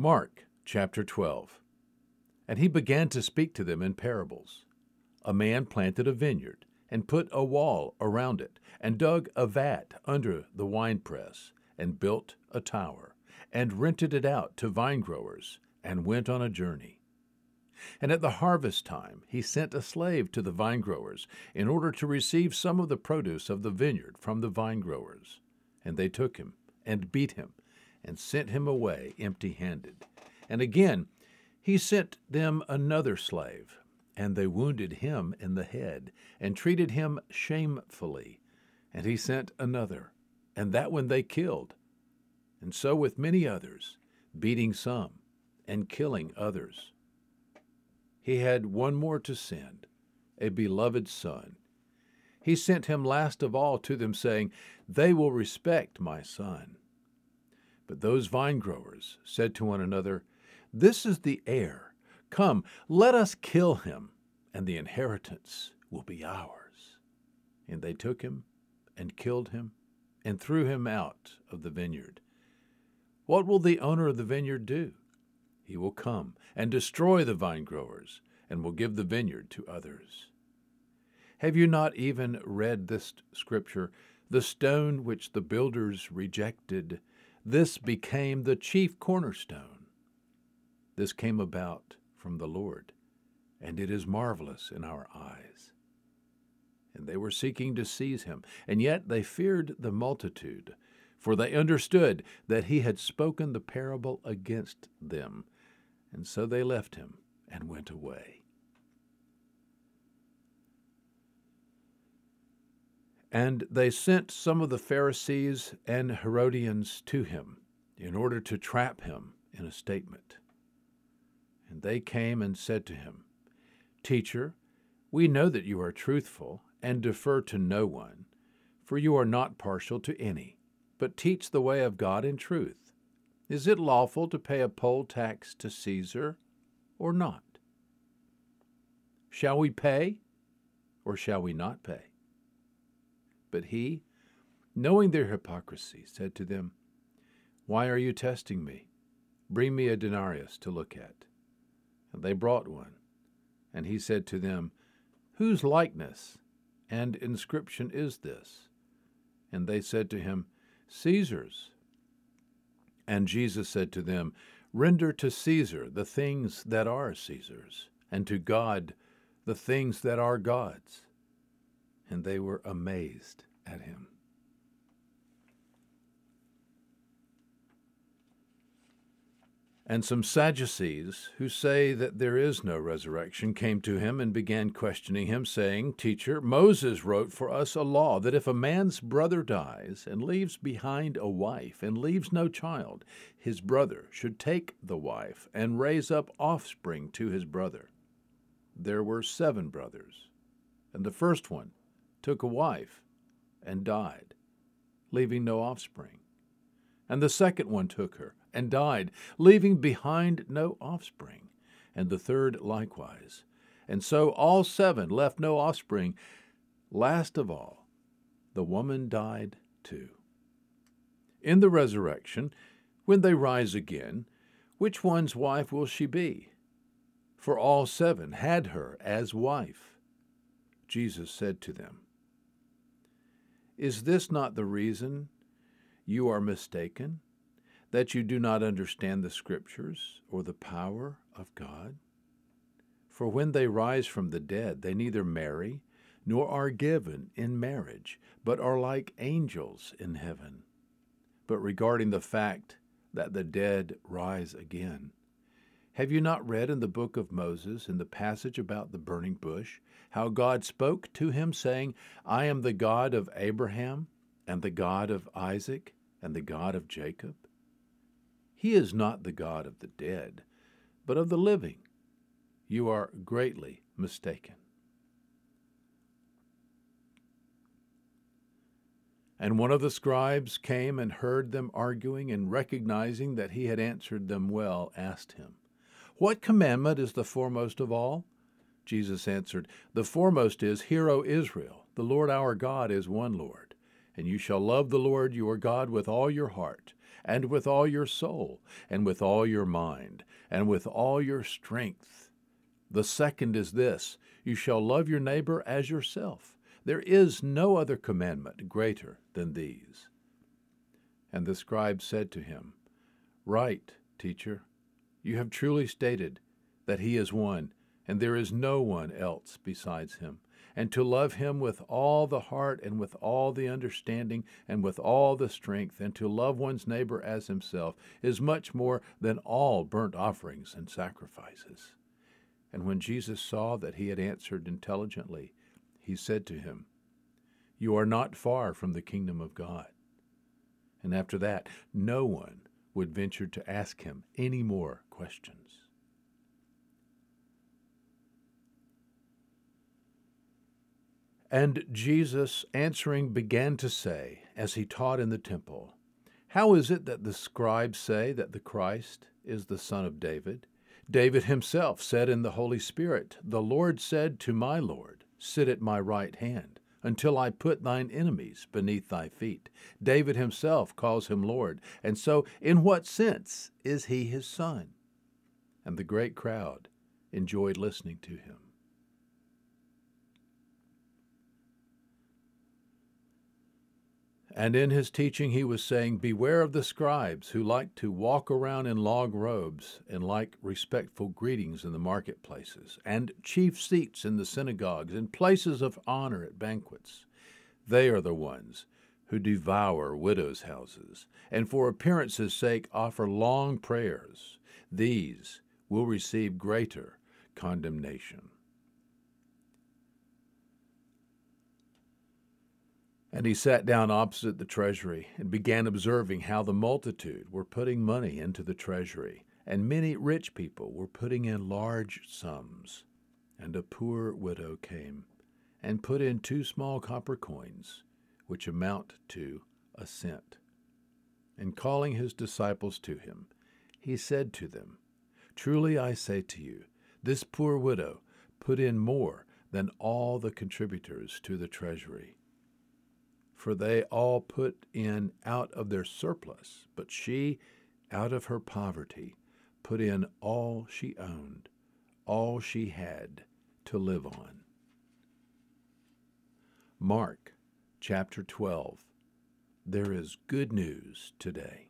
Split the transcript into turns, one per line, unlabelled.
Mark chapter 12. And he began to speak to them in parables. A man planted a vineyard, and put a wall around it, and dug a vat under the winepress, and built a tower, and rented it out to vine growers, and went on a journey. And at the harvest time he sent a slave to the vine growers, in order to receive some of the produce of the vineyard from the vine growers. And they took him, and beat him, and sent him away empty handed. And again he sent them another slave, and they wounded him in the head, and treated him shamefully. And he sent another, and that one they killed. And so with many others, beating some, and killing others. He had one more to send, a beloved son. He sent him last of all to them, saying, They will respect my son. But those vine growers said to one another, This is the heir. Come, let us kill him, and the inheritance will be ours. And they took him and killed him and threw him out of the vineyard. What will the owner of the vineyard do? He will come and destroy the vine growers and will give the vineyard to others. Have you not even read this scripture? The stone which the builders rejected this became the chief cornerstone. This came about from the Lord, and it is marvelous in our eyes. And they were seeking to seize him, and yet they feared the multitude, for they understood that he had spoken the parable against them. And so they left him and went away. And they sent some of the Pharisees and Herodians to him in order to trap him in a statement. And they came and said to him, Teacher, we know that you are truthful and defer to no one, for you are not partial to any, but teach the way of God in truth. Is it lawful to pay a poll tax to Caesar or not? Shall we pay or shall we not pay? But he, knowing their hypocrisy, said to them, Why are you testing me? Bring me a denarius to look at. And they brought one. And he said to them, Whose likeness and inscription is this? And they said to him, Caesar's. And Jesus said to them, Render to Caesar the things that are Caesar's, and to God the things that are God's and they were amazed at him. And some Sadducees, who say that there is no resurrection, came to him and began questioning him, saying, Teacher, Moses wrote for us a law that if a man's brother dies and leaves behind a wife and leaves no child, his brother should take the wife and raise up offspring to his brother. There were seven brothers, and the first one took a wife and died, leaving no offspring. And the second one took her and died, leaving behind no offspring. And the third likewise. And so all seven left no offspring. Last of all, the woman died too. In the resurrection, when they rise again, which one's wife will she be? For all seven had her as wife. Jesus said to them, is this not the reason you are mistaken, that you do not understand the Scriptures or the power of God? For when they rise from the dead, they neither marry nor are given in marriage, but are like angels in heaven. But regarding the fact that the dead rise again, have you not read in the book of Moses, in the passage about the burning bush, how God spoke to him, saying, I am the God of Abraham, and the God of Isaac, and the God of Jacob? He is not the God of the dead, but of the living. You are greatly mistaken. And one of the scribes came and heard them arguing, and recognizing that he had answered them well, asked him, what commandment is the foremost of all? Jesus answered, The foremost is, Hear, O Israel, the Lord our God is one Lord, and you shall love the Lord your God with all your heart, and with all your soul, and with all your mind, and with all your strength. The second is this you shall love your neighbor as yourself. There is no other commandment greater than these. And the scribe said to him, Right, teacher, you have truly stated that he is one, and there is no one else besides him and to love him with all the heart and with all the understanding and with all the strength, and to love one's neighbor as himself, is much more than all burnt offerings and sacrifices. And when Jesus saw that he had answered intelligently, he said to him, You are not far from the kingdom of God. And after that, no one would venture to ask him any more questions. And Jesus answering began to say, as he taught in the temple, How is it that the scribes say that the Christ is the son of David? David himself said in the Holy Spirit, The Lord said to my Lord, Sit at my right hand, until I put thine enemies beneath thy feet. David himself calls him Lord. And so, in what sense is he his son? And the great crowd enjoyed listening to him. And in his teaching, he was saying, Beware of the scribes who like to walk around in long robes and like respectful greetings in the marketplaces, and chief seats in the synagogues, and places of honor at banquets. They are the ones who devour widows' houses, and for appearance's sake offer long prayers. These will receive greater condemnation. And he sat down opposite the treasury and began observing how the multitude were putting money into the treasury, and many rich people were putting in large sums. And a poor widow came and put in two small copper coins, which amount to a cent. And calling his disciples to him, he said to them, Truly I say to you, this poor widow put in more than all the contributors to the treasury for they all put in out of their surplus, but she, out of her poverty, put in all she owned, all she had to live on. Mark chapter 12. There is good news today.